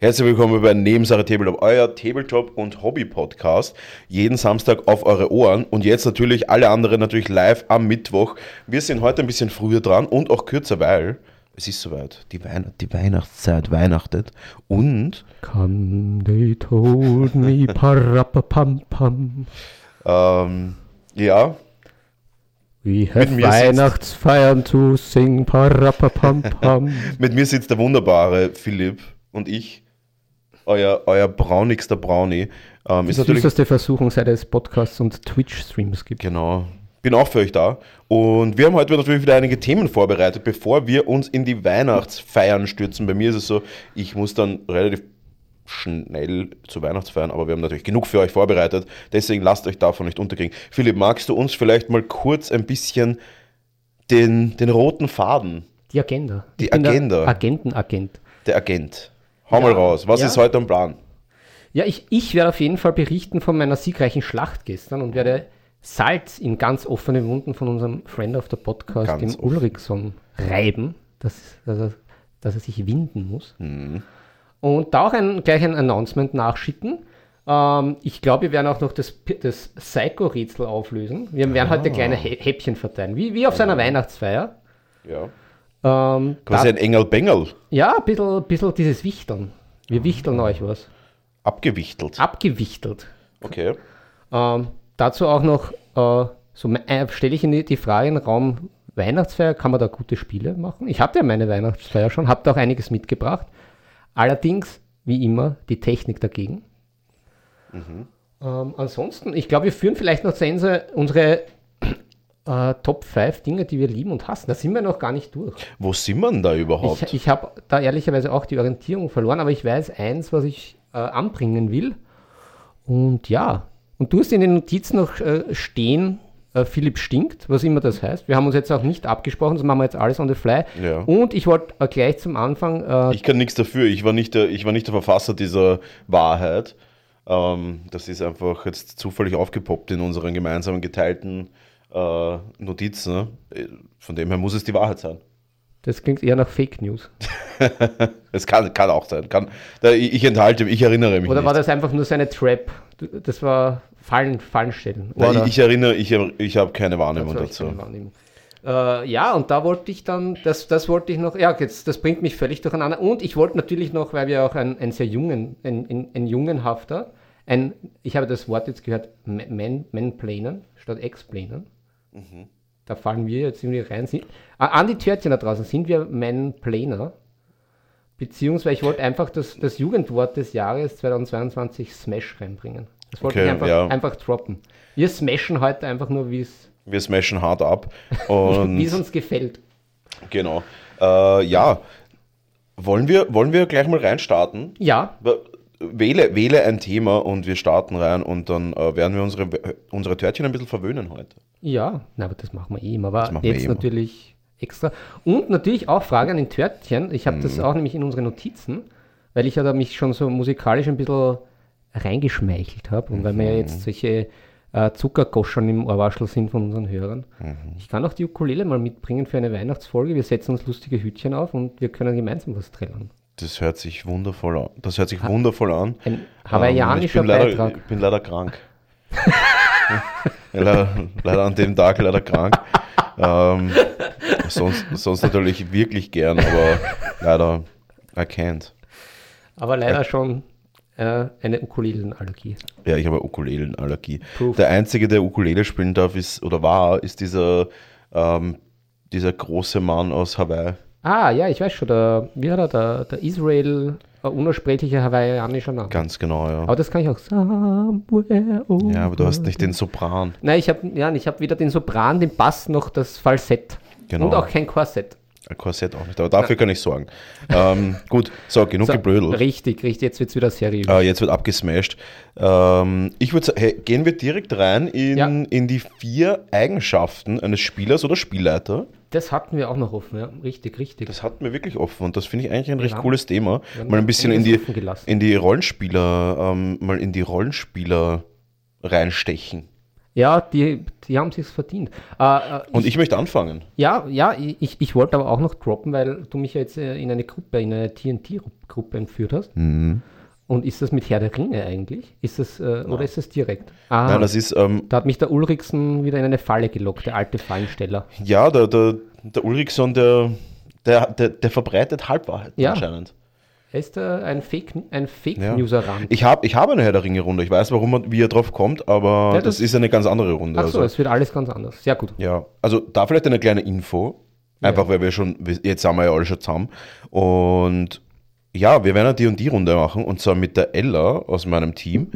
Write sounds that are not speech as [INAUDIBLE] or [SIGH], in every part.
Herzlich willkommen bei Nebensache Tabletop, euer Tabletop- und Hobby-Podcast. Jeden Samstag auf eure Ohren und jetzt natürlich alle anderen natürlich live am Mittwoch. Wir sind heute ein bisschen früher dran und auch kürzer, weil es ist soweit. Die, Weihn die Weihnachtszeit weihnachtet und Come, they [LAUGHS] told me, parapapam pam. ähm, ja, We have Weihnachtsfeiern to sing, parapapam pam. [LAUGHS] mit mir sitzt der wunderbare Philipp und ich, euer, euer braunigster Brownie. Ähm, Die ist natürlich süßeste Versuchung, seit es Podcasts und Twitch-Streams gibt. Genau. Bin auch für euch da. Und wir haben heute natürlich wieder einige Themen vorbereitet, bevor wir uns in die Weihnachtsfeiern stürzen. Bei mir ist es so, ich muss dann relativ schnell zu Weihnachtsfeiern, aber wir haben natürlich genug für euch vorbereitet. Deswegen lasst euch davon nicht unterkriegen. Philipp, magst du uns vielleicht mal kurz ein bisschen den, den roten Faden, Die Agenda. Die Agenda. Agentenagent. der Agent, hau mal raus. Was Ja. ist heute am Plan? Ja, ich, ich werde auf jeden Fall berichten von meiner siegreichen Schlacht gestern und werde Salz in ganz offene Wunden von unserem Friend of the Podcast, Ganz dem offen. Ulrichson, reiben, dass, dass, er, dass er sich winden muss. Mhm. Und da auch ein, gleich ein Announcement nachschicken. Ähm, ich glaube, wir werden auch noch das, das Psycho-Rätsel auflösen. Wir werden heute kleine Hä- Häppchen verteilen, wie, wie auf seiner Weihnachtsfeier. Ja. Ähm, Quasi ein Engel-Bengel. ja, ein bisschen, bisschen dieses Wichteln. Wir wichteln euch was. Abgewichtelt. Abgewichtelt. Okay. Ähm, dazu auch noch, äh, so äh, stelle ich in die, Frage in den Raum, Weihnachtsfeier, kann man da gute Spiele machen? Ich hatte ja meine Weihnachtsfeier schon, habe da auch einiges mitgebracht. Allerdings, wie immer, die Technik dagegen. Ähm, ansonsten, ich glaube, wir führen vielleicht noch zu Ende unsere äh, Top 5 Dinge, die wir lieben und hassen. Da sind wir noch gar nicht durch. Wo sind wir denn da überhaupt? Ich, ich habe da ehrlicherweise auch die Orientierung verloren, aber ich weiß eins, was ich äh, anbringen will. Und ja, und du hast in den Notizen noch äh, stehen, äh, Philipp stinkt, was immer das heißt. Wir haben uns jetzt auch nicht abgesprochen, das machen wir jetzt alles on the fly. Ja. Und ich wollte äh, gleich zum Anfang, äh, Ich kann nichts dafür. Ich war nicht der, ich war nicht der Verfasser dieser Wahrheit. Ähm, das ist einfach jetzt zufällig aufgepoppt in unseren gemeinsamen geteilten äh, Notizen. Äh, Von dem her muss es die Wahrheit sein. das klingt eher nach Fake News. [LAUGHS] Es kann, kann auch sein. Kann, ich, enthalte, ich erinnere mich Oder nicht. war das einfach nur seine Trap? Das war Fallen, Fallenstellen. Nein, ich, ich erinnere, ich, ich habe keine Wahrnehmung dazu. keine Wahrnehmung. Äh, ja, und da wollte ich dann, das, das wollte ich noch, ja, jetzt, das bringt mich völlig durcheinander. Und ich wollte natürlich noch, weil wir auch ein, ein sehr jungen, ein, ein, ein jungenhafter, ein, ich habe das Wort jetzt gehört, Man- Manplanen statt Explanen. Da fallen wir jetzt irgendwie rein. Sind, Ah, an die Törtchen da draußen, sind wir Manplaner? Beziehungsweise ich wollte einfach das, das Jugendwort des Jahres 2022 Smash reinbringen. Das wollte Okay, ich einfach, ja. einfach droppen. Wir smashen heute einfach nur, wie es Wir smashen hart ab. [LAUGHS] Wie es uns gefällt. genau. Äh, ja. Wollen wir, wollen wir gleich mal reinstarten? Ja, Wähle, wähle ein Thema und wir starten rein und dann äh, werden wir unsere, unsere Törtchen ein bisschen verwöhnen heute. ja, na, aber das machen wir eh immer. Aber jetzt eh natürlich extra. Und natürlich auch Frage an den Törtchen. Ich habe Mhm. das auch nämlich in unsere Notizen, weil ich ja da mich schon so musikalisch ein bisschen reingeschmeichelt habe und weil wir ja Mhm. jetzt solche äh, Zuckergoschern im Ohrwaschel sind von unseren Hörern. Mhm. Ich kann auch die Ukulele mal mitbringen für eine Weihnachtsfolge. Wir setzen uns lustige Hütchen auf und wir können gemeinsam was trällern. Das hört sich wundervoll an. Das hört sich wundervoll an. Ein Ähm, hawaiianischer ich bin leider, Beitrag. Ich bin leider krank. leider, leider an dem Tag leider krank. ähm, sonst, sonst natürlich wirklich gern, aber leider I can't. Aber leider schon äh, eine Ukulelenallergie. Ja, ich habe Ukulelenallergie. Proof. Der einzige, der Ukulele spielen darf, ist oder war, ist dieser, ähm, dieser große Mann aus Hawaii. Ah, ja, ich weiß schon, der, wie hat er, der, der Israel, ein unersprechlicher hawaiianischer Name. Ganz genau, ja. Aber das kann ich auch. Somewhere over. Ja, aber du hast nicht den Sopran. Nein, ich habe ja, ich hab weder den Sopran, den Bass noch das Falsett. Genau. Und auch kein Korsett. Ein Korsett auch nicht, aber dafür kann ich sorgen. ähm, gut, so, genug So, geblödelt. Richtig, richtig, jetzt wird es wieder seriös. Äh, jetzt wird abgesmashed. Ähm, ich würde sagen, hey, gehen wir direkt rein in, Ja. in die vier Eigenschaften eines Spielers oder Spielleiter. Das hatten wir auch noch offen, ja. Richtig, richtig. Das hatten wir wirklich offen und das finde ich eigentlich ein recht haben- cooles Thema. Mal ein bisschen in die, in die Rollenspieler, ähm, mal in die Rollenspieler reinstechen. Ja, die, die haben sich's verdient. Äh, äh, Und ich möchte anfangen. Ja, ja, ich, ich wollte aber auch noch droppen, weil du mich ja jetzt äh, in eine Gruppe, in eine TNT-Gruppe entführt hast. Mhm. Und ist das mit Herr der Ringe eigentlich? Ist das, äh, oder ist das direkt? Ah, Nein, das ist, ähm, da hat mich der Ulriksen wieder in eine Falle gelockt, der alte Fallensteller. ja, der, der, der Ulrichson, der, der, der, der verbreitet Halbwahrheiten Ja. anscheinend. Er ist äh, ein Fake, ein Fake Ja. Newser-Rand. Ich habe ich hab eine Herr der Ringe-Runde. Ich weiß, warum man, wie er drauf kommt, aber Ja, das, das- ist eine ganz andere Runde. Ach so, also. es wird alles ganz anders. Sehr gut. Ja, also da vielleicht eine kleine Info. Einfach, weil wir schon, jetzt sind wir ja alle schon zusammen. Und ja, wir werden eine D&D-Runde machen und zwar mit der Ella aus meinem Team,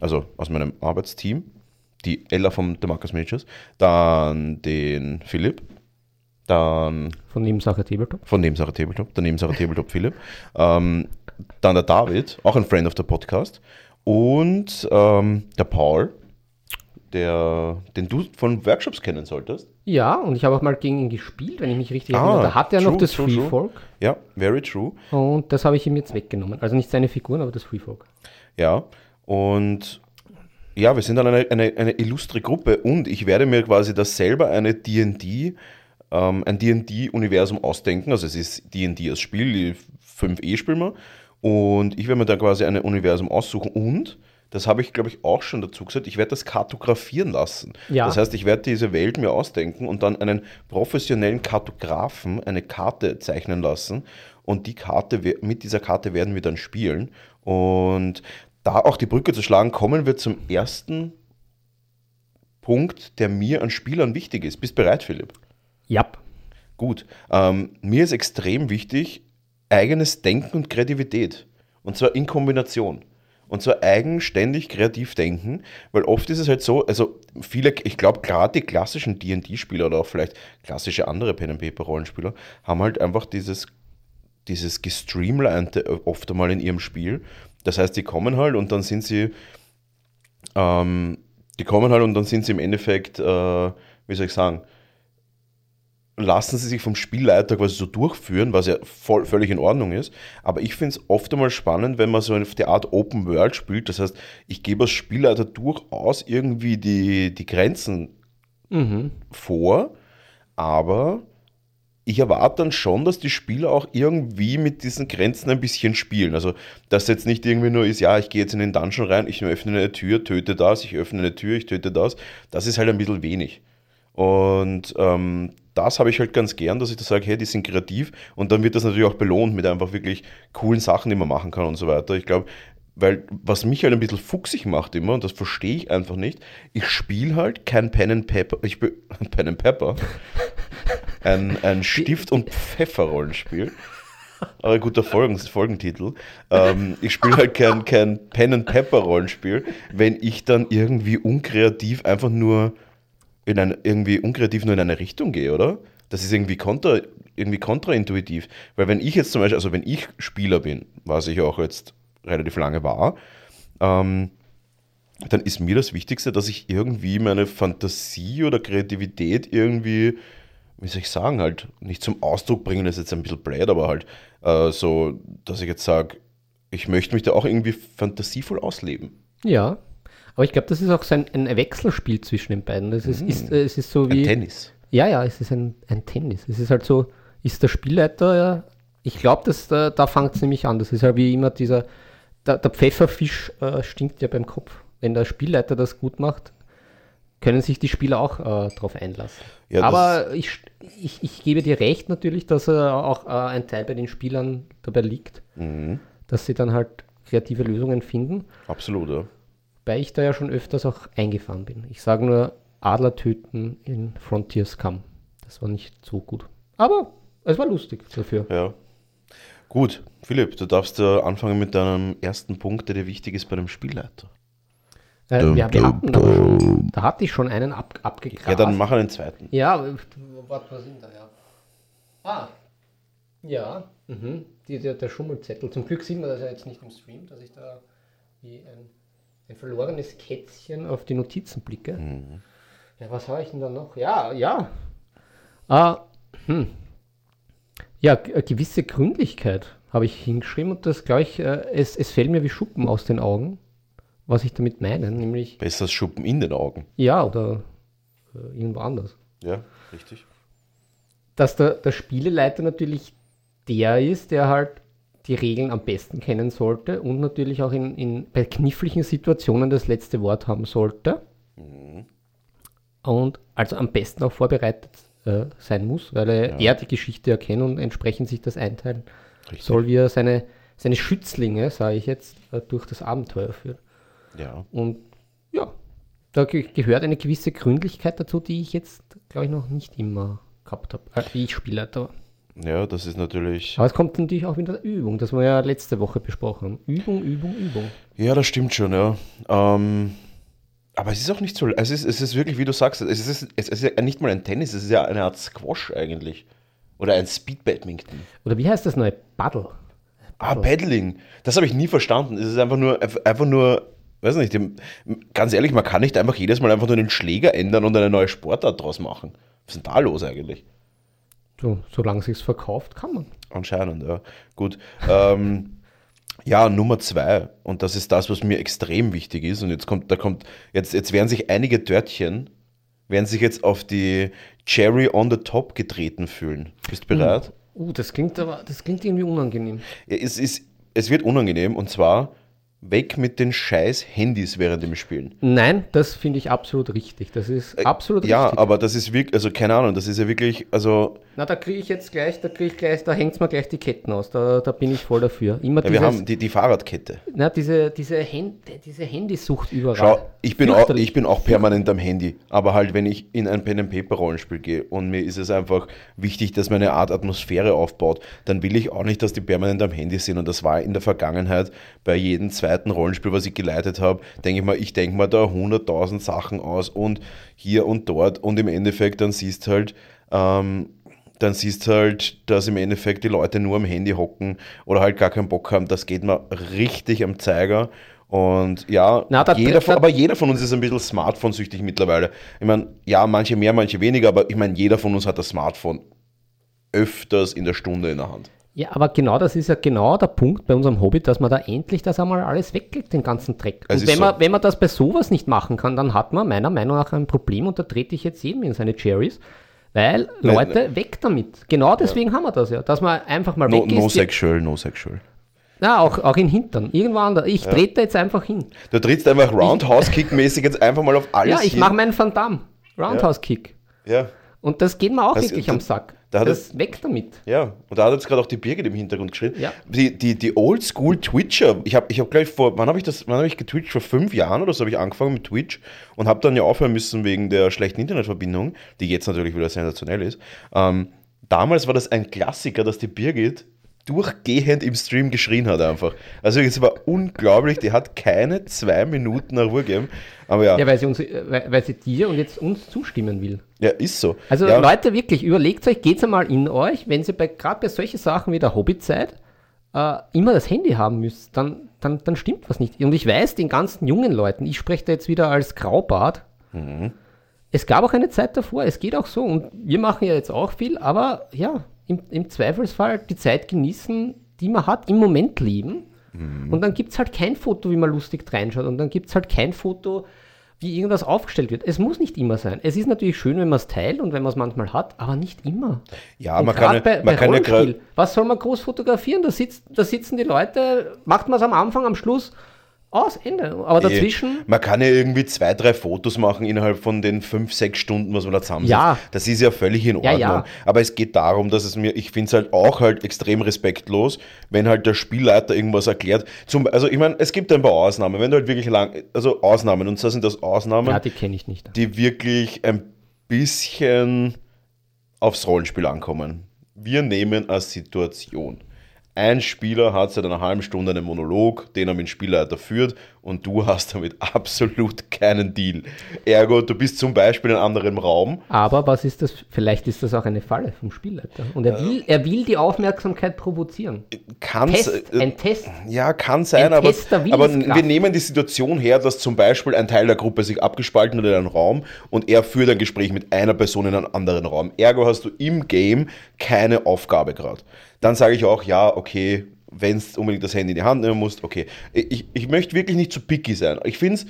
also aus meinem Arbeitsteam, die Ella vom Demarcus Majors, dann den Philipp, dann Von Nebensache Tabletop. von Nebensache Tabletop, der Nebensache Tabletop Philipp, ähm, dann der David, auch ein Friend of the Podcast und ähm, der Paul, der, den du von Workshops kennen solltest. Ja, und ich habe auch mal gegen ihn gespielt, wenn ich mich richtig Ah, erinnere. Da hat er noch true, das true, Free true. Folk Ja, very true. und das habe ich ihm jetzt weggenommen. Also nicht seine Figuren, aber das Free Folk. Ja, und ja, wir sind dann eine, eine, eine illustre Gruppe und ich werde mir quasi das selber eine D&D, ähm, ein D&D-Universum ausdenken. Also es ist D&D als Spiel, die 5e spielen wir. Und ich werde mir da quasi ein Universum aussuchen und das habe ich, glaube ich, auch schon dazu gesagt. Ich werde das kartografieren lassen. Ja. Das heißt, ich werde diese Welt mir ausdenken und dann einen professionellen Kartografen eine Karte zeichnen lassen. Und die Karte, mit dieser Karte werden wir dann spielen. Und da auch die Brücke zu schlagen, kommen wir zum ersten Punkt, der mir an Spielern wichtig ist. Bist bereit, Philipp? Ja. Gut. Ähm, mir ist extrem wichtig, eigenes Denken und Kreativität. Und zwar in Kombination. Und zwar eigenständig kreativ denken, weil oft ist es halt so, also viele, ich glaube gerade die klassischen D&D-Spieler oder auch vielleicht klassische andere Pen-and-Paper-Rollenspieler haben halt einfach dieses, dieses gestreamlinete oft einmal in ihrem Spiel. Das heißt, die kommen halt und dann sind sie, ähm, die kommen halt und dann sind sie im Endeffekt, äh, wie soll ich sagen, lassen sie sich vom Spielleiter quasi so durchführen, was ja voll, völlig in Ordnung ist. Aber ich finde es oft einmal spannend, wenn man so auf die Art Open World spielt. Das heißt, ich gebe als Spielleiter durchaus irgendwie die, die Grenzen Mhm. vor, aber ich erwarte dann schon, dass die Spieler auch irgendwie mit diesen Grenzen ein bisschen spielen. Also, dass jetzt nicht irgendwie nur ist, ja, ich gehe jetzt in den Dungeon rein, ich öffne eine Tür, töte das, ich öffne eine Tür, ich töte das. Das ist halt ein bisschen wenig. Und ähm, das habe ich halt ganz gern, dass ich da sage, hey, die sind kreativ und dann wird das natürlich auch belohnt mit einfach wirklich coolen Sachen, die man machen kann und so weiter. Ich glaube, weil was mich halt ein bisschen fuchsig macht immer, und das verstehe ich einfach nicht, ich spiele halt kein Pen and Pepper, ich bin [LAUGHS] Pen and Pepper, [LAUGHS] ein, ein Stift- und Pfeffer-Rollenspiel. Aber guter Folgen, Folgentitel. Ähm, ich spiele halt kein, kein Pen and Pepper Rollenspiel, wenn ich dann irgendwie unkreativ einfach nur in eine, irgendwie unkreativ nur in eine Richtung gehe, oder? Das ist irgendwie, kontra, irgendwie kontraintuitiv. Weil wenn ich jetzt zum Beispiel, also wenn ich Spieler bin, was ich auch jetzt relativ lange war, ähm, dann ist mir das Wichtigste, dass ich irgendwie meine Fantasie oder Kreativität irgendwie, wie soll ich sagen, halt nicht zum Ausdruck bringen, das ist jetzt ein bisschen blöd, aber halt äh, so, dass ich jetzt sage, ich möchte mich da auch irgendwie fantasievoll ausleben. Ja. Aber ich glaube, das ist auch so ein, ein Wechselspiel zwischen den beiden. Das ist, ist, äh, es ist so Ein wie. Tennis. Ja, ja, es ist ein, ein Tennis. Es ist halt so, ist der Spielleiter, ja, ich glaube, da, da fängt es nämlich an. Das ist halt wie immer dieser, der, der Pfefferfisch äh, stinkt ja beim Kopf. Wenn der Spielleiter das gut macht, können sich die Spieler auch äh, darauf einlassen. Ja, Aber ich, ich, ich gebe dir recht natürlich, dass äh, auch äh, ein Teil bei den Spielern dabei liegt, Mhm. dass sie dann halt kreative Lösungen finden. Absolut, ja. Weil ich da ja schon öfters auch eingefahren bin. Ich sage nur Adler töten in Frontiers Come. Das war nicht so gut. Aber es war lustig dafür. ja. Gut, Philipp, du darfst äh, anfangen mit deinem ersten Punkt, der dir wichtig ist bei dem Spielleiter. Äh, Dum, wir, wir dum, hatten aber schon, da hatte ich schon einen ab, abgegrast. Ja, dann mach einen zweiten. Ja, warte, was sind da, ja? Ah, ja, mhm. Die, der, der Schummelzettel. Zum Glück sieht man das ja jetzt nicht im Stream, dass ich da wie ein, ein verlorenes Kätzchen auf die Notizen blicke. Ja, was habe ich denn da noch? Ja, ja. Ah, hm. Ja, äh, gewisse Gründlichkeit habe ich hingeschrieben und das glaube ich, äh, es, es fällt mir wie Schuppen aus den Augen, was ich damit meine, nämlich Besseres Schuppen in den Augen. ja oder äh, irgendwo anders. Ja, richtig. Dass der, der Spieleleiter natürlich der ist, der halt die Regeln am besten kennen sollte und natürlich auch in, in, bei kniffligen Situationen das letzte Wort haben sollte. Und also am besten auch vorbereitet äh, sein muss, weil er, er die Geschichte erkennt und entsprechend sich das einteilen Richtig. soll, wie er seine, seine Schützlinge, sage ich jetzt, äh, durch das Abenteuer führt. Ja. Und ja, da ge gehört eine gewisse Gründlichkeit dazu, die ich jetzt, glaube ich, noch nicht immer gehabt habe, äh, wie ich Spielleiter war. Ja, das ist natürlich. Aber es kommt natürlich auch wieder Übung, das wir ja letzte Woche besprochen haben. Übung, Übung, Übung. Ja, das stimmt schon, ja. Ähm, aber es ist auch nicht so. Es ist, es ist wirklich, wie du sagst, es ist, es ist ja nicht mal ein Tennis, es ist ja eine Art Squash eigentlich. Oder ein Speed-Badminton. Oder wie heißt das neue? Paddle. Ah, Paddling. Das habe ich nie verstanden. Es ist einfach nur, einfach nur, weiß nicht, ganz ehrlich, man kann nicht einfach jedes Mal einfach nur den Schläger ändern und eine neue Sportart draus machen. Was ist denn da los eigentlich? So, solange es verkauft, kann man. Anscheinend, ja. Gut. Ähm, ja, Nummer zwei. Und das ist das, was mir extrem wichtig ist. Und jetzt kommt, da kommt, jetzt, jetzt werden sich einige Törtchen, werden sich jetzt auf die Cherry on the Top getreten fühlen. Bist du bereit? Uh, das klingt aber, das klingt irgendwie unangenehm. Ja, es, ist, es wird unangenehm und zwar weg mit den scheiß Handys während dem Spielen. Nein, das finde ich absolut richtig. Das ist absolut Äh, Ja, richtig. aber das ist wirklich, also keine Ahnung, das ist ja wirklich, also Na, da kriege ich jetzt gleich, da kriege ich gleich, da hängt mir gleich die Ketten aus. Da, da bin ich voll dafür. Immer ja, wir dieses, haben die, die Fahrradkette. na, diese, diese, Hand, diese Handysucht überall. Schau, ich bin, auch, ich bin auch permanent am Handy, aber halt, wenn ich in ein Pen-and-Paper-Rollenspiel gehe und mir ist es einfach wichtig, dass meine Art Atmosphäre aufbaut, dann will ich auch nicht, dass die permanent am Handy sind und das war in der Vergangenheit bei jedem zweiten Rollenspiel, was ich geleitet habe, denke ich mal, ich denke mir da 100.000 Sachen aus und hier und dort und im Endeffekt dann siehst halt, ähm, dann siehst halt, dass im Endeffekt die Leute nur am Handy hocken oder halt gar keinen Bock haben. Das geht mir richtig am Zeiger. Und ja, Na, da- jeder von, da- aber jeder von uns ist ein bisschen Smartphone-süchtig mittlerweile. Ich meine, ja, manche mehr, manche weniger, aber ich meine, jeder von uns hat das Smartphone öfters in der Stunde in der Hand. Ja, aber genau das ist ja genau der Punkt bei unserem Hobby, dass man da endlich das einmal alles wegklickt, den ganzen Dreck. Es Und wenn, so. man, wenn man das bei sowas nicht machen kann, dann hat man meiner Meinung nach ein Problem und da trete ich jetzt jedem in seine Cherries. Weil, Nein, Leute, weg damit. Genau deswegen haben wir das ja. Dass man einfach mal No, weg no ist. sexual, no sexual. Ja, auch, auch in Hintern. Irgendwo anders. Ich trete jetzt einfach hin. Du trittst einfach Roundhouse-Kick-mäßig jetzt einfach mal auf alles Ja, ich mache meinen Van Damme. Roundhouse-Kick. Ja, Und das geht mir auch Das- wirklich da- am Sack. Da hat das weg damit. Ja, und da hat jetzt gerade auch die Birgit im Hintergrund geschrien. Ja. Die, die, die Oldschool-Twitcher, ich habe ich hab gleich vor, wann habe ich das, wann habe ich getwitcht? Vor fünf Jahren oder so habe ich angefangen mit Twitch und habe dann ja aufhören müssen wegen der schlechten Internetverbindung, die jetzt natürlich wieder sensationell ist. Ähm, damals war das ein Klassiker, dass die Birgit durchgehend im Stream geschrien hat einfach. Also es war unglaublich, die hat keine zwei Minuten nach Ruhe gegeben. Aber ja, Ja, ja, weil sie, uns, weil, weil sie dir und jetzt uns zustimmen will. ist so. Also ja, Leute, wirklich, überlegt euch, geht's einmal in euch, wenn ihr bei, gerade bei solchen Sachen wie der Hobbyzeit äh, immer das Handy haben müsst, dann, dann, dann stimmt was nicht. Und ich weiß, den ganzen jungen Leuten, ich spreche da jetzt wieder als Graubart, Mhm. es gab auch eine Zeit davor, es geht auch so und wir machen ja jetzt auch viel, aber ja, im, im Zweifelsfall die Zeit genießen, die man hat, im Moment leben. Mhm. Und dann gibt es halt kein Foto, wie man lustig reinschaut. Und dann gibt es halt kein Foto, wie irgendwas aufgestellt wird. Es muss nicht immer sein. Es ist natürlich schön, wenn man es teilt und wenn man es manchmal hat, aber nicht immer. ja Und man kann, ja- bei, man bei kann ja was soll man groß fotografieren? Da, sitzt, da sitzen die Leute, macht man es am Anfang, am Schluss, aus, Ende. Aber dazwischen, Man kann ja irgendwie zwei, drei Fotos machen innerhalb von den fünf, sechs Stunden, was man da zusammensitzt. Ja. Das ist ja völlig in Ja, Ordnung. ja. Aber es geht darum, dass es mir, ich finde es halt auch halt extrem respektlos, wenn halt der Spielleiter irgendwas erklärt. Zum, also ich meine, es gibt ein paar Ausnahmen, wenn du halt wirklich lang, also Ausnahmen, und zwar sind das Ausnahmen, ja, die kenne ich nicht. die wirklich ein bisschen aufs Rollenspiel ankommen. Wir nehmen als Situation. Ein Spieler hat seit einer halben Stunde einen Monolog, den er mit dem Spielleiter führt und du hast damit absolut keinen Deal. Ergo, du bist zum Beispiel in einem anderen Raum. Aber was ist das? Vielleicht ist das auch eine Falle vom Spielleiter. Und er will, er will die Aufmerksamkeit provozieren. Kann's, Test, äh, ein Test. Ja, kann sein, Ein aber, aber wir nehmen die Situation her, dass zum Beispiel ein Teil der Gruppe sich abgespalten hat in einen Raum und er führt ein Gespräch mit einer Person in einen anderen Raum. Ergo hast du im Game keine Aufgabe gerade. Dann sage ich auch, ja, okay, wenn du unbedingt das Handy in die Hand nehmen musst, okay. Ich, ich möchte wirklich nicht zu picky sein. Ich finde es.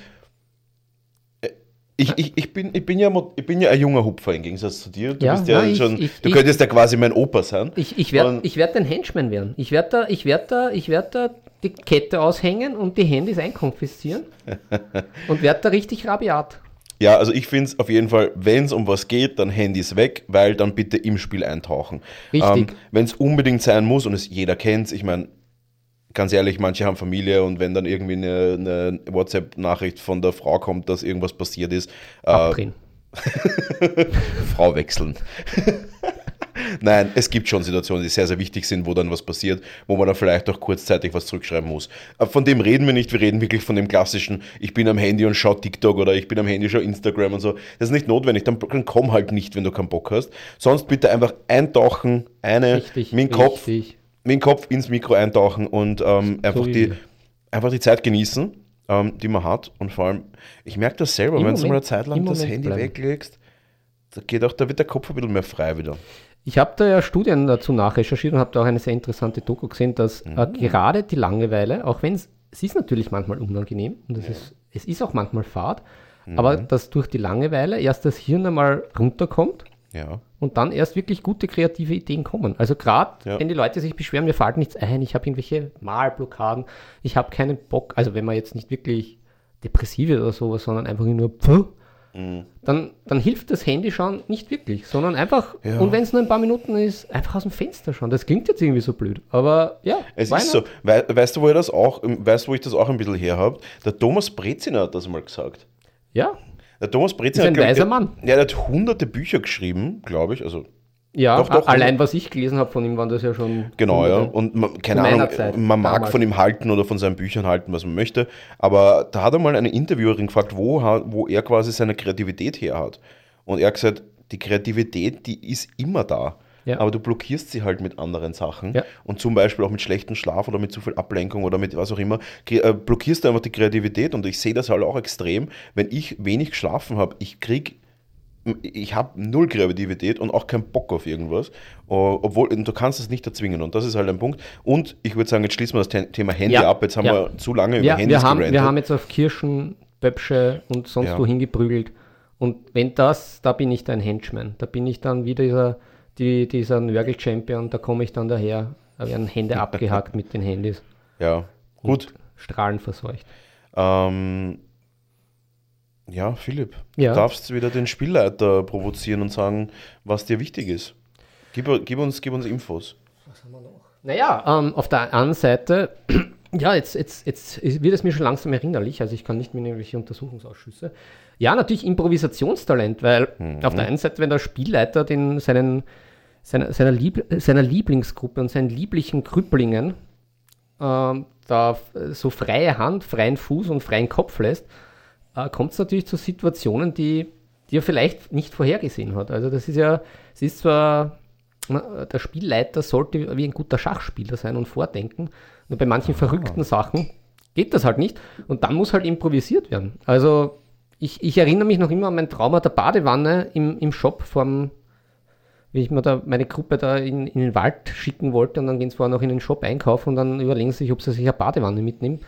Ich, ich, ich, bin, ich, bin ja, ich bin ja ein junger Hupfer im Gegensatz zu dir. Du Ja, bist ja nein, schon. ich- du könntest ja quasi mein Opa sein. Ich, ich werde werd ein Henchman werden. Ich werde da, ich werd da, ich werd da die Kette aushängen und die Handys einkonfiszieren [LAUGHS] und werde da richtig rabiat. Ja, also ich finde es auf jeden Fall, wenn es um was geht, dann Handys weg, weil dann bitte im Spiel eintauchen. Richtig. wenn es unbedingt sein muss und es jeder kennt, ich meine, ganz ehrlich, manche haben Familie und wenn dann irgendwie eine, eine WhatsApp-Nachricht von der Frau kommt, dass irgendwas passiert ist, äh. [LAUGHS] [LAUGHS] Frau wechseln. Nein, es gibt schon Situationen, die sehr, sehr wichtig sind, wo dann was passiert, wo man dann vielleicht auch kurzzeitig was zurückschreiben muss. Aber von dem reden wir nicht, wir reden wirklich von dem klassischen, ich bin am Handy und schau TikTok oder ich bin am Handy, schau Instagram und so. Das ist nicht notwendig, dann, dann komm halt nicht, wenn du keinen Bock hast. Sonst bitte einfach eintauchen, eine Richtig, mit dem Kopf, richtig. mit dem Kopf ins Mikro eintauchen und ähm, einfach, die, einfach die Zeit genießen, ähm, die man hat. Und vor allem, ich merke das selber, wenn du mal eine Zeit lang das Handy bleiben. weglegst, da geht auch, da wird der Kopf ein bisschen mehr frei wieder. Ich habe da ja Studien dazu nachrecherchiert und habe da auch eine sehr interessante Doku gesehen, dass Mhm. äh, gerade die Langeweile, auch wenn es, es ist natürlich manchmal unangenehm und es, ist, es ist auch manchmal fad, Mhm. aber dass durch die Langeweile erst das Hirn einmal runterkommt Ja. und dann erst wirklich gute kreative Ideen kommen. Also gerade Ja. wenn die Leute sich beschweren, mir fällt nichts ein, ich habe irgendwelche Malblockaden, ich habe keinen Bock, also wenn man jetzt nicht wirklich depressiv ist oder sowas, sondern einfach nur pfuh, Mhm. dann, dann hilft das Handy schauen nicht wirklich, sondern einfach, Ja. und wenn es nur ein paar Minuten ist, einfach aus dem Fenster schauen. Das klingt jetzt irgendwie so blöd, aber ja. Es ist so. Wei weißt du, wo ich das auch, weißt du, wo ich das auch ein bisschen her habe? Der Thomas Breziner hat das mal gesagt. Ja, Der Thomas Breziner Ist ein ich, weiser der- Mann. Ja, der hat hunderte Bücher geschrieben, glaube ich. Also ja Doch, doch, allein was ich gelesen habe von ihm, waren das ja schon. Genau, ja. Und man, keine Ahnung, Zeit, man mag damals. von ihm halten oder von seinen Büchern halten, was man möchte. Aber da hat er mal eine Interviewerin gefragt, wo, wo er quasi seine Kreativität her hat. Und er hat gesagt, die Kreativität, die ist immer da. Ja. Aber du blockierst sie halt mit anderen Sachen. Ja. Und zum Beispiel auch mit schlechtem Schlaf oder mit zu viel Ablenkung oder mit was auch immer, äh, blockierst du einfach die Kreativität. Und ich sehe das halt auch extrem, wenn ich wenig geschlafen habe, ich krieg ich habe null Kreativität und auch keinen Bock auf irgendwas, äh, obwohl du kannst es nicht erzwingen und das ist halt ein Punkt. Und ich würde sagen, jetzt schließen wir das The- Thema Handy Ja, ab. Jetzt haben ja. wir zu lange über Ja, Handys wir haben, gerantet. wir haben jetzt auf Kirschen, Böpsche und sonst Ja. wohin geprügelt. Und wenn das, da bin ich dann Henchman. Da bin ich dann wieder dieser, die, dieser Nörgel-Champion, da komme ich dann daher. Da werden Hände [LAUGHS] abgehackt mit den Handys. ja, gut. Und Strahlen verseucht. Ähm, ja, Philipp, Ja. du darfst wieder den Spielleiter provozieren und sagen, was dir wichtig ist. Gib, gib, uns, gib uns Infos. Naja, ähm, auf der anderen Seite, [CLEARS THROAT] ja, jetzt, jetzt, jetzt wird es mir schon langsam erinnerlich, also ich kann nicht mehr in irgendwelche Untersuchungsausschüsse. Ja, natürlich Improvisationstalent, weil auf der einen Seite, wenn der Spielleiter den, seinen, seiner, seiner, Lieb, seiner Lieblingsgruppe und seinen lieblichen Krüpplingen ähm, da so freie Hand, freien Fuß und freien Kopf lässt, äh, kommt es natürlich zu Situationen, die, die er vielleicht nicht vorhergesehen hat. Also das ist ja, es ist zwar, der Spielleiter sollte wie ein guter Schachspieler sein und vordenken, nur bei manchen verrückten Sachen geht das halt nicht und dann muss halt improvisiert werden. Also ich, ich erinnere mich noch immer an mein Trauma der Badewanne im, im Shop vom, wie ich mir da meine Gruppe da in, in den Wald schicken wollte und dann gehen sie vorher noch in den Shop einkaufen und dann überlegen sie sich, ob sie sich eine Badewanne mitnehmen.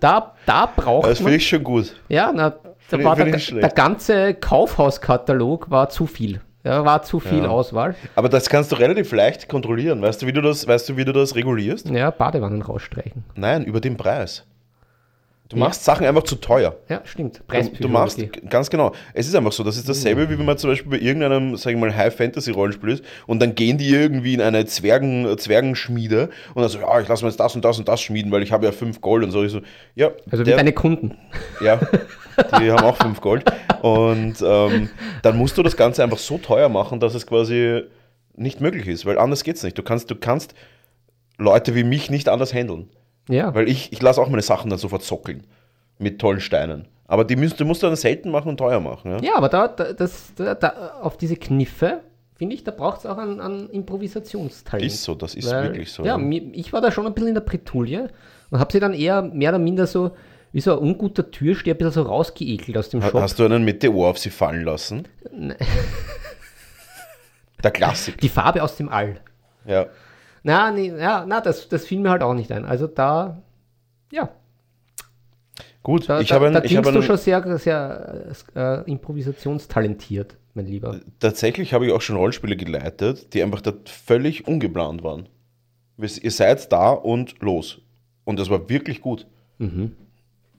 Da, da braucht Das man. finde ich schon gut. Ja, na, da war der, der ganze Kaufhauskatalog war zu viel. Ja, war zu viel Ja. Auswahl. Aber das kannst du relativ leicht kontrollieren. Weißt du, wie du das, weißt du, wie du das regulierst? Ja, Badewannen rausstreichen. Nein, über den Preis. Du machst Sachen einfach zu teuer. Ja, stimmt. Du, machst, ganz genau, es ist einfach so, das ist dasselbe, wie wenn man zum Beispiel bei irgendeinem, sag ich mal, High-Fantasy-Rollenspiel ist und dann gehen die irgendwie in eine Zwergen, Zwergenschmiede und dann so, ja, ich lasse mir jetzt das und das und das schmieden, weil ich habe ja fünf Gold und so. Ich so, ja, Also wie der- deine Kunden. ja, die haben auch fünf Gold. Und ähm, dann musst du das Ganze einfach so teuer machen, dass es quasi nicht möglich ist, weil anders geht's nicht. Du kannst, du kannst Leute wie mich nicht anders handeln. Ja. Weil ich, ich lasse auch meine Sachen dann sofort zockeln. Mit tollen Steinen. Aber die müsst, du musst dann selten machen und teuer machen. Ja? Ja, aber da, da, das, da, da auf diese Kniffe, finde ich, da braucht es auch an, an Improvisationstalent. Ist so, das ist Weil, wirklich so. Ja, mir, ich war da schon ein bisschen in der Bretouille und habe sie dann eher mehr oder minder so, wie so ein unguter Türsteher, ein bisschen so rausgeekelt aus dem Shop. Hast du einen Meteor auf sie fallen lassen? Der Klassik. Die Farbe aus dem All. Ja. Na, nee, ja, na das, das fiel mir halt auch nicht ein. Also da, ja, Gut, da, ich da, habe einen, da ich klingst habe du einen, schon sehr, sehr äh, improvisationstalentiert, mein Lieber. tatsächlich habe ich auch schon Rollenspiele geleitet, die einfach da völlig ungeplant waren. Wir- Ihr seid da und los. Und das war wirklich gut. Mhm.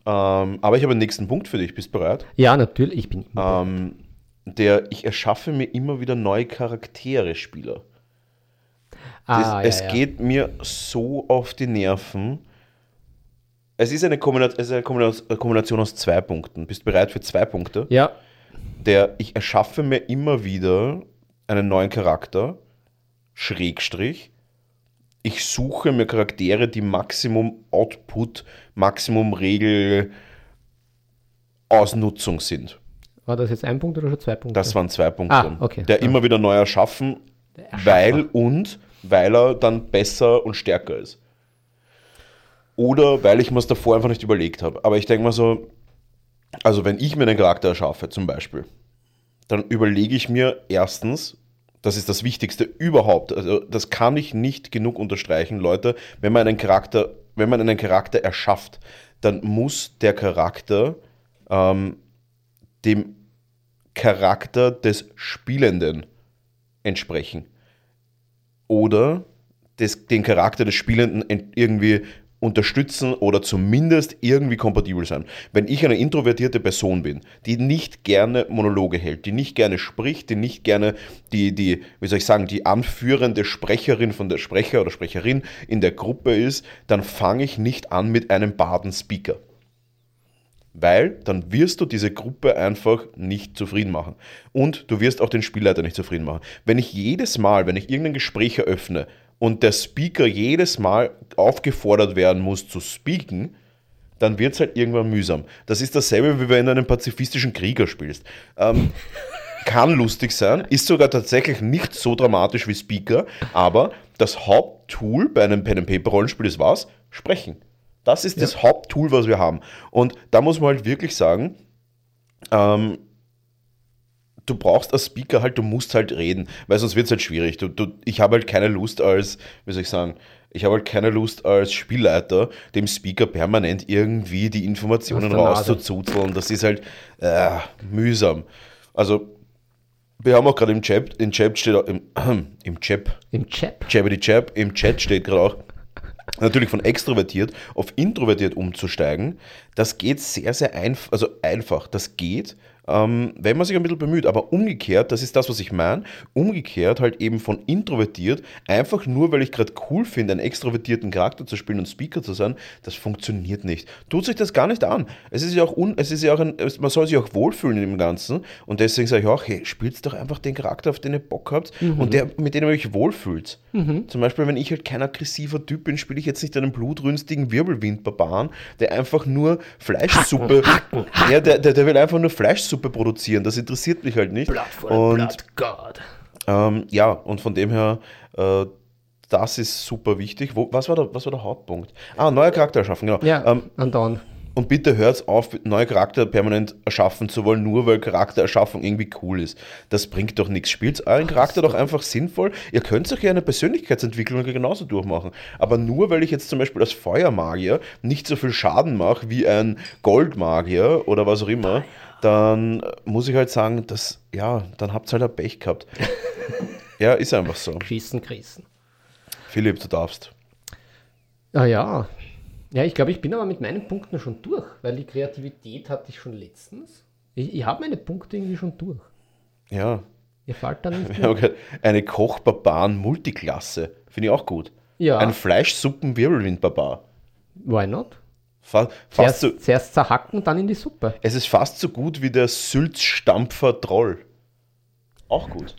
Ähm, aber ich habe einen nächsten Punkt für dich. Bist du bereit? Ja, natürlich, ich bin. Ähm, der, ich erschaffe mir immer wieder neue Charaktere, Spieler. Das, ah, es ja, geht mir so auf die Nerven. Es ist eine, Kombination, es ist eine Kombination aus zwei Punkten. Bist du bereit für zwei Punkte? Ja, Der, ich erschaffe mir immer wieder einen neuen Charakter, Schrägstrich. Ich suche mir Charaktere, die Maximum Output, Maximum Regel Ausnutzung sind. war das jetzt ein Punkt oder schon zwei Punkte? Das waren zwei Punkte. Ah, okay. Der Ja. immer wieder neu erschaffen, weil und weil er dann besser und stärker ist. Oder weil ich mir es davor einfach nicht überlegt habe. Aber ich denke mal so, also wenn ich mir einen Charakter erschaffe zum Beispiel, dann überlege ich mir erstens, das ist das Wichtigste überhaupt, also das kann ich nicht genug unterstreichen, Leute, wenn man einen Charakter, wenn man einen Charakter erschafft, dann muss der Charakter ähm, dem Charakter des Spielenden entsprechen. Oder des, den Charakter des Spielenden irgendwie unterstützen oder zumindest irgendwie kompatibel sein. Wenn ich eine introvertierte Person bin, die nicht gerne Monologe hält, die nicht gerne spricht, die nicht gerne die, die, wie soll ich sagen, die anführende Sprecherin von der Sprecher oder Sprecherin in der Gruppe ist, dann fange ich nicht an mit einem Baden-Speaker. Weil dann wirst du diese Gruppe einfach nicht zufrieden machen. Und du wirst auch den Spielleiter nicht zufrieden machen. Wenn ich jedes Mal, wenn ich irgendein Gespräch eröffne und der Speaker jedes Mal aufgefordert werden muss zu speaken, dann wird es halt irgendwann mühsam. Das ist dasselbe, wie wenn du einen pazifistischen Krieger spielst. Ähm, [LAUGHS] kann lustig sein, ist sogar tatsächlich nicht so dramatisch wie Speaker, aber das Haupttool bei einem Pen and Paper Rollenspiel ist was? Sprechen. Das ist das Haupttool, was wir haben. Und da muss man halt wirklich sagen, ähm, du brauchst als Speaker halt, du musst halt reden, weil sonst wird es halt schwierig. Du, du, ich habe halt keine Lust als, wie soll ich sagen, ich habe halt keine Lust als Spielleiter, dem Speaker permanent irgendwie die Informationen rauszuzuzeln. Das ist halt äh, mühsam. Also, wir haben auch gerade im Chat, im Chat steht auch, im, [CLEARS THROAT] im Chat, Im Chap. Chabity Chap, im Chat steht gerade auch, natürlich von extrovertiert auf introvertiert umzusteigen. Das geht sehr, sehr einfach, also einfach. Das geht, ähm, wenn man sich ein bisschen bemüht. Aber umgekehrt, das ist das, was ich meine, umgekehrt halt eben von introvertiert, einfach nur, weil ich gerade cool finde, einen extrovertierten Charakter zu spielen und Speaker zu sein, das funktioniert nicht. Tut sich das gar nicht an. Es ist ja auch, un, es ist ja auch ein, man soll sich auch wohlfühlen in dem Ganzen. Und deswegen sage ich auch, hey, spielt doch einfach den Charakter, auf den ihr Bock habt und der, mit dem ihr euch wohlfühlt. Zum Beispiel, wenn ich halt kein aggressiver Typ bin, spiele ich jetzt nicht einen blutrünstigen Wirbelwindbarbaren, der einfach nur Fleischsuppe, ja, der, der, der will einfach nur Fleischsuppe produzieren. Das interessiert mich halt nicht. Blood for und Blood God. ähm, ja, und von dem her, äh, das ist super wichtig. Wo, was, war der, was war der Hauptpunkt? Ah, neue Charakter erschaffen, genau. Ja, Ähm, andauernd. und bitte hört auf, neue Charakter permanent erschaffen zu wollen, nur weil Charaktererschaffung irgendwie cool ist. Das bringt doch nichts. Spielt euren Charakter doch einfach sinnvoll. Ihr könnt euch ja eine Persönlichkeitsentwicklung genauso durchmachen. Aber nur weil ich jetzt zum Beispiel als Feuermagier nicht so viel Schaden mache wie ein Goldmagier oder was auch immer, dann muss ich halt sagen, dass, ja, dann habt ihr halt ein Pech gehabt. [LAUGHS] ja, ist einfach so. Schießen, Krießen. Philipp, du darfst. Ah ja. Ja, ich glaube, ich bin aber mit meinen Punkten schon durch, weil die Kreativität hatte ich schon letztens. Ich, ich habe meine Punkte irgendwie schon durch. Ja. Ihr fällt da nicht [LAUGHS] gerade Eine Kochbarbaren-Multiklasse. Finde ich auch gut. Ja. Ein Fleischsuppen-Wirbelwind-Barbar. Why not? Fa fast Zuerst, so, zuerst zerhacken, dann in die Suppe. es ist fast so gut wie der Sülz-Stampfer-Troll. Auch gut.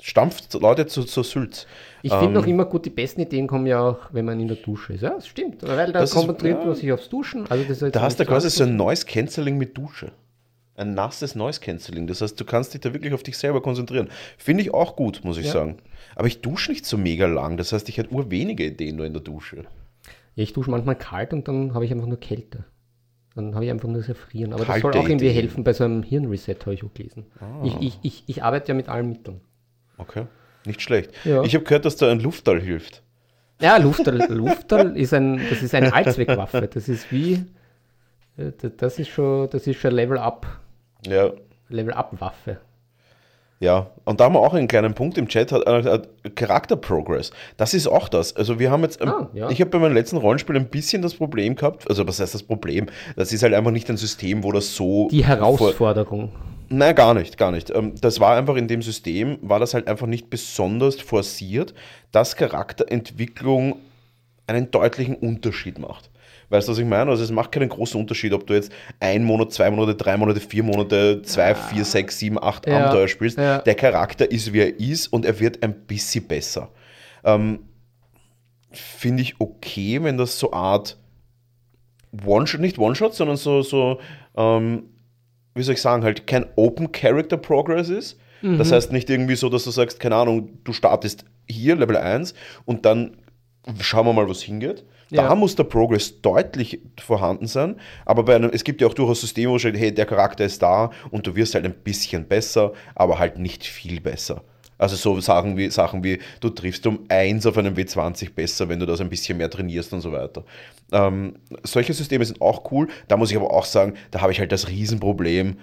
Stampft Leute zu, zu Sülz. Ich finde Ähm, noch immer gut, die besten Ideen kommen ja auch, wenn man in der Dusche ist. Ja, das stimmt. Weil da Das ist- konzentriert ja. man sich aufs Duschen. Also das ist Da hast du quasi so ein Noise Cancelling mit Dusche. Ein nasses Noise Cancelling. Das heißt, du kannst dich da wirklich auf dich selber konzentrieren. Finde ich auch gut, muss ich Ja. sagen. Aber ich dusche nicht so mega lang. Das heißt, ich hätte ur wenige Ideen nur in der Dusche. Ja, ich dusche manchmal kalt und dann habe ich einfach nur Kälte. Dann habe ich einfach nur das Erfrieren. Aber das Kalte soll auch irgendwie Ideen. helfen bei so einem Hirnreset, habe ich auch gelesen. Ah. Ich, ich, ich, ich arbeite ja mit allen Mitteln. Okay. Nicht schlecht. Ja. Ich habe gehört, dass da ein Luftball hilft. Ja, Lufterl, [LAUGHS] Lufterl ist ein, das ist eine Allzweckwaffe. Das ist wie, äh, das ist schon, das ist schon Level Up, Ja, Level Up Waffe. Ja, und da haben wir auch einen kleinen Punkt im Chat, hat, äh, Charakter Progress. Das ist auch das. Also wir haben jetzt, ähm, Ah, ja. ich habe bei meinem letzten Rollenspiel ein bisschen das Problem gehabt, also was heißt das Problem? Das ist halt einfach nicht ein System, wo das so... Die Herausforderung. Nein, gar nicht, gar nicht. Ähm, Das war einfach in dem System, war das halt einfach nicht besonders forciert, dass Charakterentwicklung einen deutlichen Unterschied macht. Weißt du, was ich meine? Also es macht keinen großen Unterschied, ob du jetzt ein Monat, zwei Monate, drei Monate, vier Monate, zwei, vier, sechs, sieben, acht Ja, Abenteuer spielst. ja. Der Charakter ist, wie er ist und er wird ein bisschen besser. Ähm, Finde ich okay, wenn das so Art One-Shot, nicht One-Shot, sondern so, so ähm, wie soll ich sagen, halt kein Open Character Progress ist. Das heißt nicht irgendwie so, dass du sagst, keine Ahnung, du startest hier Level 1 und dann schauen wir mal, was hingeht. Da Ja. muss der Progress deutlich vorhanden sein, aber bei einem, es gibt ja auch durchaus Systeme, wo steht, hey, der Charakter ist da und du wirst halt ein bisschen besser, aber halt nicht viel besser. Also so Sachen wie, Sachen wie, du triffst um 1 auf einem W20 besser, wenn du das ein bisschen mehr trainierst und so weiter. Ähm, solche Systeme sind auch cool. Da muss ich aber auch sagen, da habe ich halt das Riesenproblem,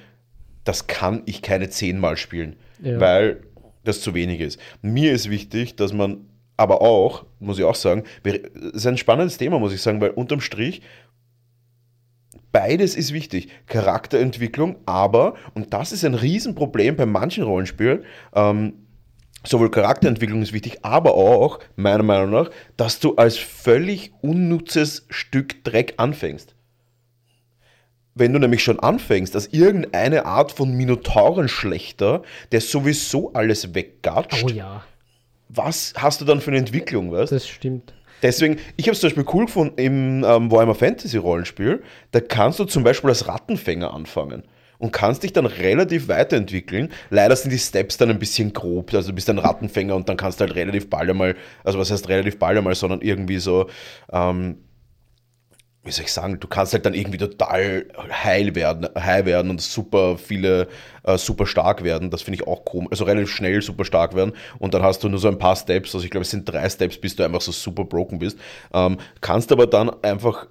das kann ich keine 10 Mal spielen, Ja. weil das zu wenig ist. Mir ist wichtig, dass man aber auch, muss ich auch sagen, ist ein spannendes Thema, muss ich sagen, weil unterm Strich beides ist wichtig. Charakterentwicklung, aber, und das ist ein Riesenproblem bei manchen Rollenspielen, ähm, sowohl Charakterentwicklung ist wichtig, aber auch, meiner Meinung nach, dass du als völlig unnutzes Stück Dreck anfängst. Wenn du nämlich schon anfängst, als irgendeine Art von Minotaurenschlechter, der sowieso alles weggatscht, Oh ja, was hast du dann für eine Entwicklung, weißt das stimmt. Deswegen, ich habe es zum Beispiel cool gefunden im ähm, Warhammer Fantasy Rollenspiel, da kannst du zum Beispiel als Rattenfänger anfangen und kannst dich dann relativ weiterentwickeln. Leider sind die Steps dann ein bisschen grob, also du bist ein Rattenfänger und dann kannst du halt relativ bald einmal, also was heißt relativ bald einmal, sondern irgendwie so, ähm, wie soll ich sagen, du kannst halt dann irgendwie total heil werden, high werden und super viele, äh, super stark werden. Das finde ich auch komisch. Also relativ schnell super stark werden. Und dann hast du nur so ein paar Steps, also ich glaube, es sind drei Steps, bis du einfach so super broken bist. Ähm, kannst aber dann einfach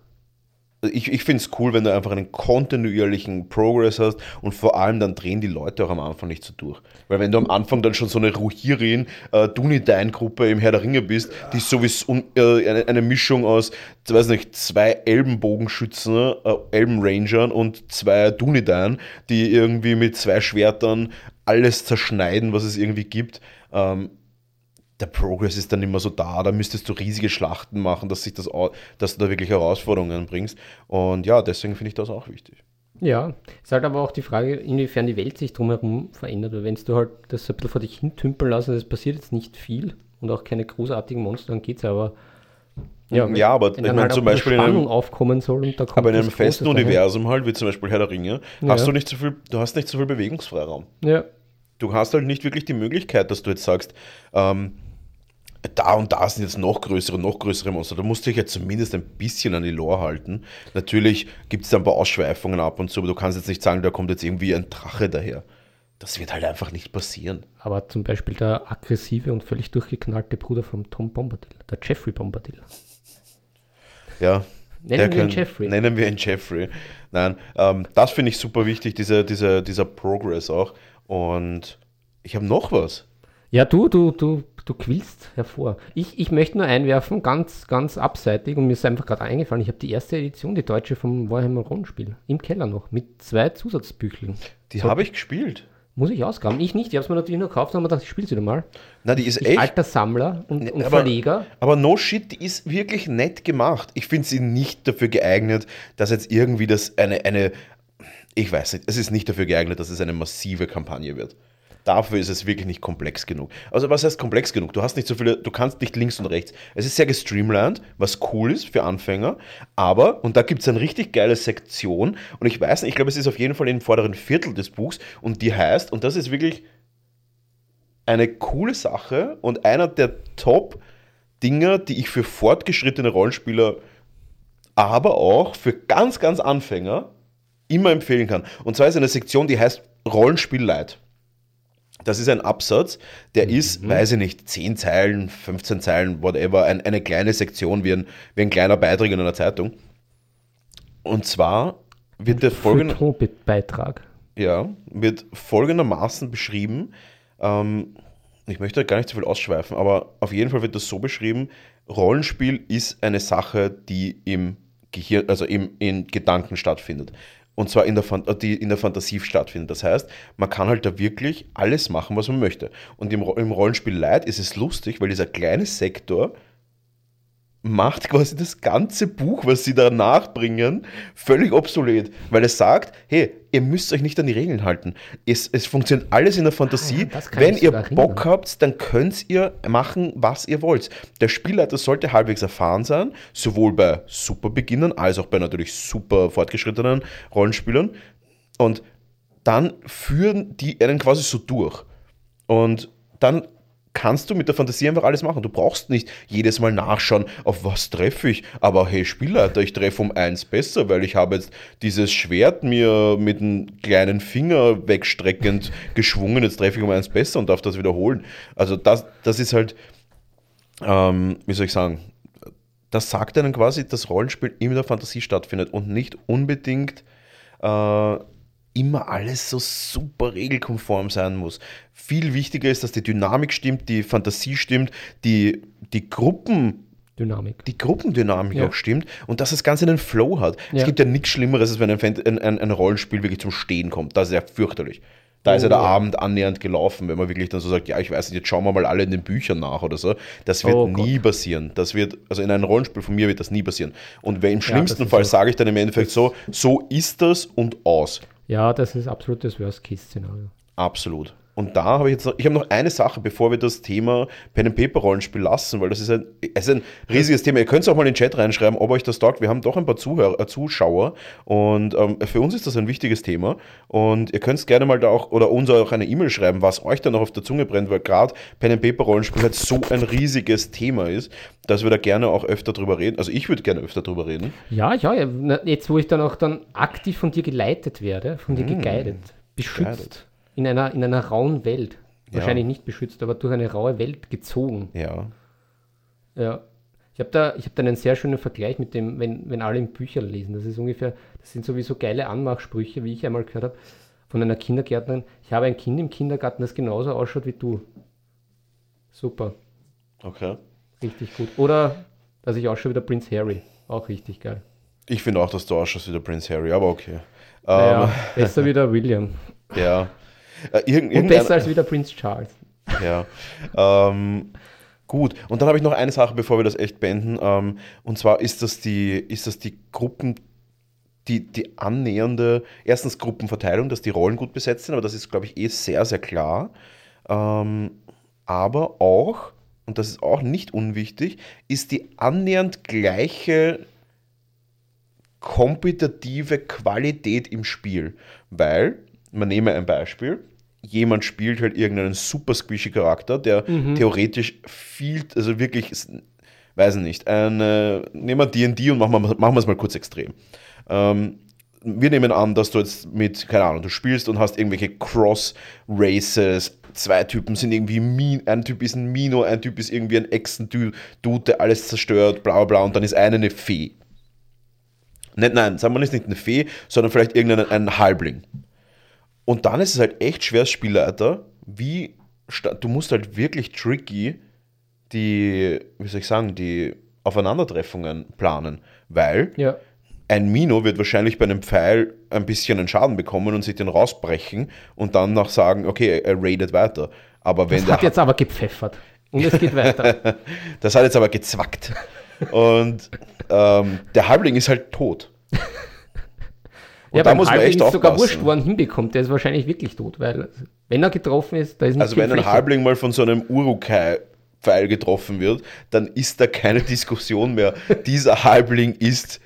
ich, ich finde es cool, wenn du einfach einen kontinuierlichen Progress hast und vor allem dann drehen die Leute auch am Anfang nicht so durch. Weil wenn du am Anfang dann schon so eine Ruhirin, äh, Dunedain-Gruppe im Herr der Ringe bist, die sowieso un- äh, eine, eine Mischung aus, weiß nicht, zwei Elbenbogenschützen, äh, Elbenrangern und zwei Dunedain, die irgendwie mit zwei Schwertern alles zerschneiden, was es irgendwie gibt. Ähm, der Progress ist dann immer so da, da müsstest du riesige Schlachten machen, dass, sich das, dass du da wirklich Herausforderungen bringst. Und ja, deswegen finde ich das auch wichtig. Ja, ist halt aber auch die Frage, inwiefern die Welt sich drumherum verändert. Weil wenn du halt das ein bisschen vor dich hintümpeln lassen, es passiert jetzt nicht viel und auch keine großartigen Monster, dann geht's aber. wenn- Ja, aber wenn ich meine, halt zum Beispiel in einem- aufkommen soll und da kommt Aber in einem festen Großes. Universum halt, wie zum Beispiel Herr der Ringe, Ja. hast du nicht so viel, du hast nicht so viel Bewegungsfreiraum. Ja, Du hast halt nicht wirklich die Möglichkeit, dass du jetzt sagst, ähm, da und da sind jetzt noch größere, noch größere Monster. Du musst dich jetzt zumindest ein bisschen an die Lore halten. Natürlich gibt es da ein paar Ausschweifungen ab und so, aber du kannst jetzt nicht sagen, da kommt jetzt irgendwie ein Drache daher. Das wird halt einfach nicht passieren. aber zum Beispiel der aggressive und völlig durchgeknallte Bruder von Tom Bombadil, der Jeffrey Bombadil. Ja. Nennen wir ihn Jeffrey. Nennen wir ihn Jeffrey. Nein, ähm, das finde ich super wichtig, diese, diese, dieser Progress auch. Und ich habe noch was. Ja, du, du, du, du quillst hervor. Ich, ich möchte nur einwerfen, ganz, ganz abseitig, und mir ist einfach gerade eingefallen, ich habe die erste Edition, die deutsche vom Warhammer Rollenspiel, im Keller noch, mit zwei Zusatzbücheln. Die habe ich gespielt. Muss ich ausgraben. Ich nicht, ich habe es mir natürlich nur gekauft und habe mir gedacht, ich spiele sie mal. Na, die ist Ich echt. alter Sammler und, und aber, Verleger. aber No Shit, die ist wirklich nett gemacht. Ich finde sie nicht dafür geeignet, dass jetzt irgendwie das eine, eine, ich weiß nicht, es ist nicht dafür geeignet, dass es eine massive Kampagne wird. Dafür ist es wirklich nicht komplex genug. Also was heißt komplex genug? Du hast nicht so viele, du kannst nicht links und rechts. Es ist sehr gestreamlined, was cool ist für Anfänger, aber, und da gibt es eine richtig geile Sektion, und ich weiß nicht, ich glaube, es ist auf jeden Fall im vorderen Viertel des Buchs, und die heißt, und das ist wirklich eine coole Sache und einer der Top-Dinger, die ich für fortgeschrittene Rollenspieler, aber auch für ganz, ganz Anfänger immer empfehlen kann. Und zwar ist eine Sektion, die heißt Rollenspiel. Das ist ein Absatz, der ist, weiß ich nicht, 10 Zeilen, 15 Zeilen, whatever, ein, eine kleine Sektion wie ein, wie ein kleiner Beitrag in einer Zeitung. Und zwar wird der folgende, Beitrag. ja, wird folgendermaßen beschrieben. Ähm, ich möchte gar nicht zu viel ausschweifen, aber auf jeden Fall wird das so beschrieben: Rollenspiel ist eine Sache, die im Gehirn, also im, in Gedanken stattfindet. Und zwar in der, äh, die in der Fantasie stattfindet. Das heißt, man kann halt da wirklich alles machen, was man möchte. Und im, im Rollenspiel Light ist es lustig, weil dieser kleine Sektor macht quasi das ganze Buch, was sie da nachbringen, völlig obsolet. Weil es sagt, hey, ihr müsst euch nicht an die Regeln halten. Es, es funktioniert alles in der Fantasie. Ah, Wenn ihr Bock erinnern. habt, dann könnt ihr machen, was ihr wollt. Der Spielleiter sollte halbwegs erfahren sein, sowohl bei Superbeginnern als auch bei natürlich super fortgeschrittenen Rollenspielern. Und dann führen die einen quasi so durch. Und dann kannst du mit der Fantasie einfach alles machen. Du brauchst nicht jedes Mal nachschauen, auf was treffe ich. Aber hey, Spielleiter, ich treffe um eins besser, weil ich habe jetzt dieses Schwert mir mit einem kleinen Finger wegstreckend geschwungen. Jetzt treffe ich um eins besser und darf das wiederholen. Also das, das ist halt, ähm, wie soll ich sagen, das sagt einem quasi, dass Rollenspiel in der Fantasie stattfindet und nicht unbedingt äh, immer alles so super regelkonform sein muss. Viel wichtiger ist, dass die Dynamik stimmt, die Fantasie stimmt, die, die Gruppen Dynamik. die Gruppendynamik Ja. auch stimmt und dass das Ganze einen Flow hat. Es Ja. gibt ja nichts Schlimmeres, als wenn ein, Fan- ein, ein, ein Rollenspiel wirklich zum Stehen kommt. Das ist ja fürchterlich. Da ist ja Oh, der ja. Abend annähernd gelaufen, wenn man wirklich dann so sagt, ja, ich weiß nicht, jetzt schauen wir mal alle in den Büchern nach oder so. Das wird Oh nie passieren. Das wird, also in einem Rollenspiel von mir wird das nie passieren. Und wenn im schlimmsten Fall so. sage ich dann im Endeffekt so, so ist das und aus. Ja, das ist absolut das Worst-Case-Szenario. Absolut. Und da habe ich jetzt noch, ich habe noch eine Sache, bevor wir das Thema Pen and Paper Rollenspiel lassen, weil das ist ein, es ist ein riesiges Thema. Ihr könnt es auch mal in den Chat reinschreiben, ob euch das taugt. Wir haben doch ein paar Zuhörer, äh, Zuschauer und ähm, für uns ist das ein wichtiges Thema. Und ihr könnt gerne mal da auch oder uns auch eine E-Mail schreiben, was euch da noch auf der Zunge brennt, weil gerade Pen and Paper Rollenspiel halt so ein riesiges Thema ist, dass wir da gerne auch öfter drüber reden. Also ich würde gerne öfter drüber reden. Ja, ja, Jetzt, wo ich dann auch dann aktiv von dir geleitet werde, von dir geguidet, beschützt, Mm. In einer, in einer rauen Welt. Ja. Wahrscheinlich nicht beschützt, aber durch eine raue Welt gezogen. Ja. Ja. Ich habe da, ich hab da einen sehr schönen Vergleich mit dem, wenn, wenn alle in Büchern lesen. Das ist ungefähr, das sind sowieso geile Anmachsprüche, wie ich einmal gehört habe, von einer Kindergärtnerin. Ich habe ein Kind im Kindergarten, das genauso ausschaut wie du. Super, Okay. richtig gut. Oder, dass ich ausschaue wie der Prinz Harry. Auch richtig geil. Ich finde auch, dass du ausschaust wie der Prince Harry, aber okay. Naja, Ähm, besser wie der William. ja. Äh, irgend, Und besser als wie der Prinz Charles. Ja. Ähm, gut. Und dann habe ich noch eine Sache, bevor wir das echt beenden. Ähm, und zwar ist das die, ist das die Gruppen, die, die annähernde, erstens Gruppenverteilung, dass die Rollen gut besetzt sind, aber das ist, glaube ich, eh sehr, sehr klar. Ähm, aber auch, und das ist auch nicht unwichtig, ist die annähernd gleiche kompetitive Qualität im Spiel. Weil, man nehme ein Beispiel, jemand spielt halt irgendeinen super squishy Charakter, der theoretisch viel, also wirklich, weiß ich nicht, eine, nehmen wir D&D und machen wir, machen wir es mal kurz extrem. Ähm, wir nehmen an, dass du jetzt mit, keine Ahnung, du spielst und hast irgendwelche Cross-Races, zwei Typen sind irgendwie, Min ein Typ ist ein Mino, ein Typ ist irgendwie ein Echsen-Dude, der alles zerstört, bla bla bla, und dann ist eine eine Fee. Nicht, nein, sagen wir nicht eine Fee, sondern vielleicht irgendein ein Halbling. Und dann ist es halt echt schwer als Spielleiter, wie, du musst halt wirklich tricky die, wie soll ich sagen, die Aufeinandertreffungen planen, weil Ja. ein Mino wird wahrscheinlich bei einem Pfeil ein bisschen einen Schaden bekommen und sich den rausbrechen und dann noch sagen, okay, er raidet weiter. Aber wenn Das hat jetzt aber gepfeffert. Und es geht weiter. [LAUGHS] das hat jetzt aber gezwackt. Und ähm, der Halbling ist halt tot. [LAUGHS] Und ja, da muss man echt ist sogar wurscht, wo er hinbekommt. Der ist wahrscheinlich wirklich tot, weil wenn er getroffen ist, da ist nicht Also wenn ein. Halbling mal von so einem Urukai-Pfeil getroffen wird, dann ist da keine Diskussion mehr. Dieser Halbling ist,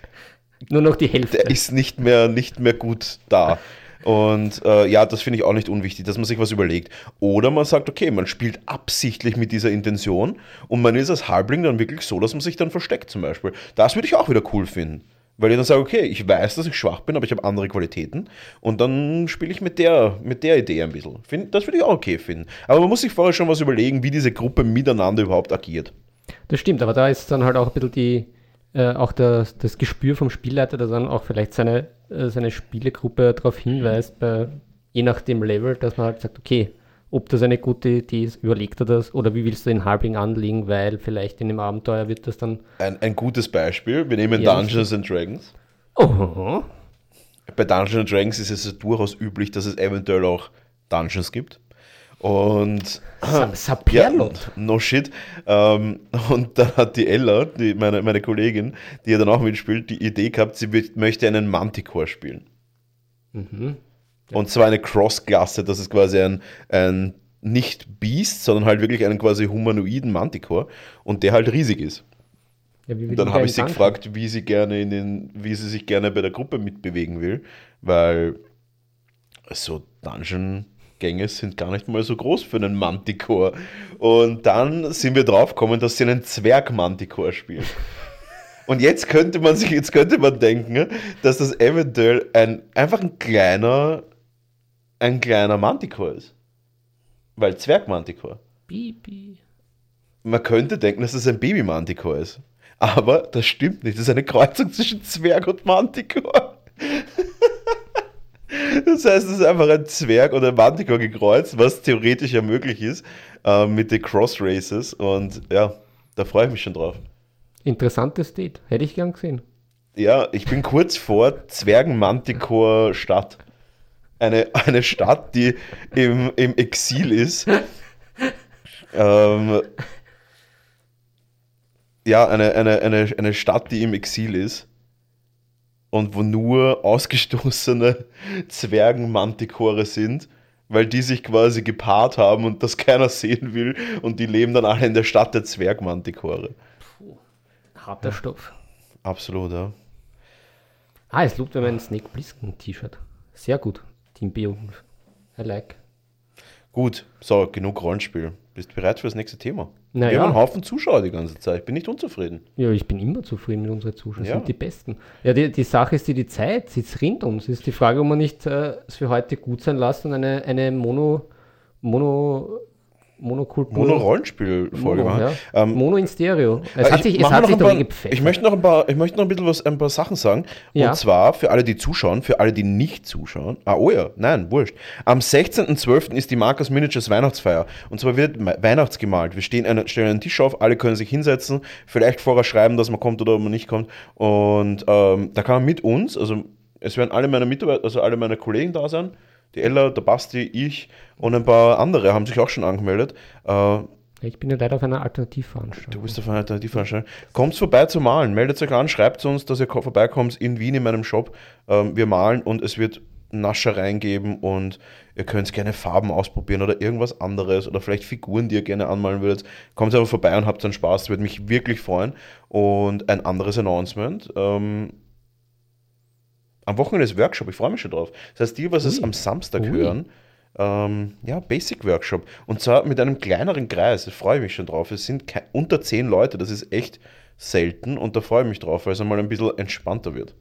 Nur noch die Hälfte. der ist nicht mehr, nicht mehr gut da. Und äh, ja, das finde ich auch nicht unwichtig, dass man sich was überlegt. Oder man sagt, okay, man spielt absichtlich mit dieser Intention und man ist als Halbling dann wirklich so, dass man sich dann versteckt zum Beispiel. Das würde ich auch wieder cool finden. Weil ich dann sage, okay, ich weiß, dass ich schwach bin, aber ich habe andere Qualitäten. Und dann spiele ich mit der, mit der Idee ein bisschen. Find, das würde ich auch okay finden. Aber man muss sich vorher schon was überlegen, wie diese Gruppe miteinander überhaupt agiert. Das stimmt, aber da ist dann halt auch ein bisschen die, äh, auch das, das Gespür vom Spielleiter, der dann auch vielleicht seine, äh, seine Spielegruppe darauf hinweist, bei, je nach dem Level, dass man halt sagt, okay, ob das eine gute Idee ist, überlegt er das oder wie willst du den Halbling anlegen, weil vielleicht in dem Abenteuer wird das dann. Ein, ein gutes Beispiel, wir nehmen Ja, Dungeons and Dragons. Oh, Bei Dungeons and Dragons ist es durchaus üblich, dass es eventuell auch Dungeons gibt. Und Sa Saperlot. no shit. Ähm, und dann hat die Ella, die, meine, meine Kollegin, die ja dann auch mitspielt, die Idee gehabt, sie möchte einen Manticore spielen. Mhm. Und zwar eine Cross-Klasse, das ist quasi ein, ein nicht Beast, sondern halt wirklich einen quasi humanoiden Manticore und der halt riesig ist. Ja, dann habe ich sie gefragt, wie sie gerne in den, wie sie sich gerne bei der Gruppe mitbewegen will, weil so Dungeon-Gänge sind gar nicht mal so groß für einen Manticore. Und dann sind wir draufgekommen, dass sie einen Zwerg-Manticore spielt. Und jetzt könnte man sich, jetzt könnte man denken, dass das eventuell ein, einfach ein kleiner, ein kleiner Manticore ist. Weil Zwerg-Manticore. Bibi. Man könnte denken, dass es ein Baby-Manticore ist. Aber das stimmt nicht. Das ist eine Kreuzung zwischen Zwerg und Manticore. [LAUGHS] Das heißt, es ist einfach ein Zwerg oder ein Manticore gekreuzt, was theoretisch ja möglich ist äh, mit den Cross-Races. Und ja, da freue ich mich schon drauf. Interessantes Date. Hätte ich gern gesehen. Ja, ich bin kurz vor Zwergen-Manticore-Stadt. Eine, eine Stadt, die im, im Exil ist. ähm, ja, eine, eine, eine, eine Stadt, die im Exil ist. Und wo nur ausgestoßene [LAUGHS] Zwergen-Mantikore sind, weil die sich quasi gepaart haben und das keiner sehen will. Und die leben dann alle in der Stadt der Zwergmantikore. Harter Stoff. Absolut, ja. Ah, es lobt mir mein Snake Plissken T-Shirt. Sehr gut. Team B. I like. Gut, so, genug Rollenspiel. Bist du bereit für das nächste Thema? Na Wir haben einen Haufen Zuschauer die ganze Zeit. Ich bin nicht unzufrieden. Ja, ich bin immer zufrieden mit unseren Zuschauern. Ja. sind die Besten. Ja, die, die Sache ist die, die Zeit, sie rinnt uns. Ist die Frage, ob man nicht äh, es für heute gut sein lassen und eine, eine Mono, Mono, Monokultur. Mono-Rollenspiel-Folge Mono, machen. ja. Ähm, Mono in Stereo. Es äh, hat ich sich, es hat sich paar, gepfeffert. ich möchte noch ein paar, ich möchte noch ein bisschen was, ein paar Sachen sagen. Ja. Und zwar für alle, die zuschauen, für alle, die nicht zuschauen. Ah, oh ja, nein, wurscht. Am 16.12. ist die Marcus Miniatures Weihnachtsfeier. Und zwar wird Weihnachtsgemalt. Wir stehen einen, stellen einen Tisch auf, alle können sich hinsetzen, vielleicht vorher schreiben, dass man kommt oder ob man nicht kommt. Und ähm, da kann man mit uns, also es werden alle meine Mitarbeiter, also alle meine Kollegen da sein. Die Ella, der Basti, ich und ein paar andere haben sich auch schon angemeldet. Äh, ich bin ja leider auf einer Alternativveranstaltung. Du bist auf einer Alternativveranstaltung. Kommt vorbei zu malen. Meldet euch an, schreibt uns, dass ihr ko- vorbeikommt in Wien in meinem Shop. Ähm, wir malen und es wird Naschereien geben und ihr könnt gerne Farben ausprobieren oder irgendwas anderes oder vielleicht Figuren, die ihr gerne anmalen würdet. Kommt einfach vorbei und habt dann Spaß. Das würde mich wirklich freuen. Und ein anderes Announcement. Ähm, am Wochenende ist Workshop, ich freue mich schon drauf. Das heißt, die, was es am Samstag Ui. hören, ähm, ja, Basic Workshop. Und zwar mit einem kleineren Kreis, da freue ich mich schon drauf. Es sind unter zehn Leute, das ist echt selten und da freue ich mich drauf, weil es einmal ein bisschen entspannter wird.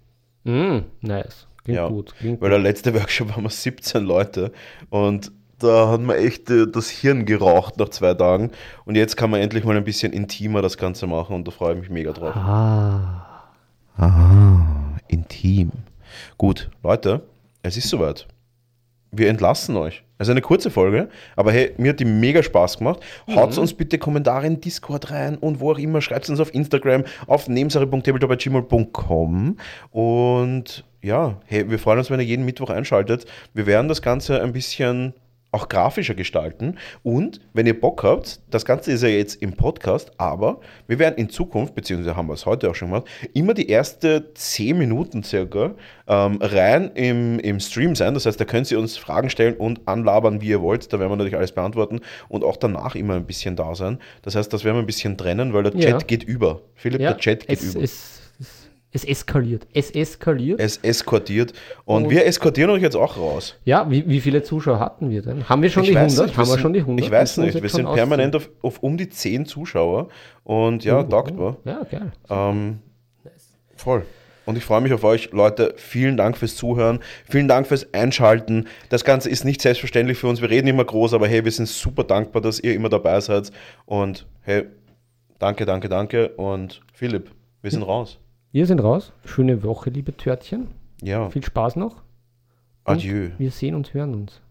Mm, nice. Klingt Ja, gut. Klingt Weil der letzte [LAUGHS] Workshop waren wir 17 Leute und da hat man echt äh, das Hirn geraucht nach zwei Tagen. Und jetzt kann man endlich mal ein bisschen intimer das Ganze machen und da freue ich mich mega drauf. Ah. Ah, intim. Gut, Leute, es ist soweit. Wir entlassen euch. Also eine kurze Folge, aber hey, mir hat die mega Spaß gemacht. Haut uns bitte Kommentare in Discord rein und wo auch immer. Schreibt uns auf Instagram, auf nebensache.tabletop.gmail.com und ja, hey, wir freuen uns, wenn ihr jeden Mittwoch einschaltet. Wir werden das Ganze ein bisschen auch grafischer gestalten. Und wenn ihr Bock habt, das Ganze ist ja jetzt im Podcast, aber wir werden in Zukunft, beziehungsweise haben wir es heute auch schon gemacht, immer die erste 10 Minuten circa ähm, rein im, im Stream sein. Das heißt, da könnt ihr uns Fragen stellen und anlabern, wie ihr wollt. Da werden wir natürlich alles beantworten und auch danach immer ein bisschen da sein. Das heißt, das werden wir ein bisschen trennen, weil der Ja. Chat geht über. Philipp, Ja, der Chat geht es, über. es, es eskaliert. Es eskaliert. Es eskortiert. Und, und, wir eskortieren euch jetzt auch raus. Ja, wie, wie viele Zuschauer hatten wir denn? Haben wir schon die 100? Nicht, haben wir schon die 100? Ich weiß nicht. Wir sind permanent auf, auf, um die 10 Zuschauer. Und ja, mhm. taugt war. Ja, geil. Ähm, nice. Voll. Und ich freue mich auf euch, Leute. Vielen Dank fürs Zuhören. Vielen Dank fürs Einschalten. Das Ganze ist nicht selbstverständlich für uns. Wir reden immer groß, aber hey, wir sind super dankbar, dass ihr immer dabei seid. Und hey, danke, danke, danke. Und Philipp, wir sind raus. Wir sind raus. Schöne Woche, liebe Törtchen. Ja. Viel Spaß noch. Und Adieu. Wir sehen und hören uns.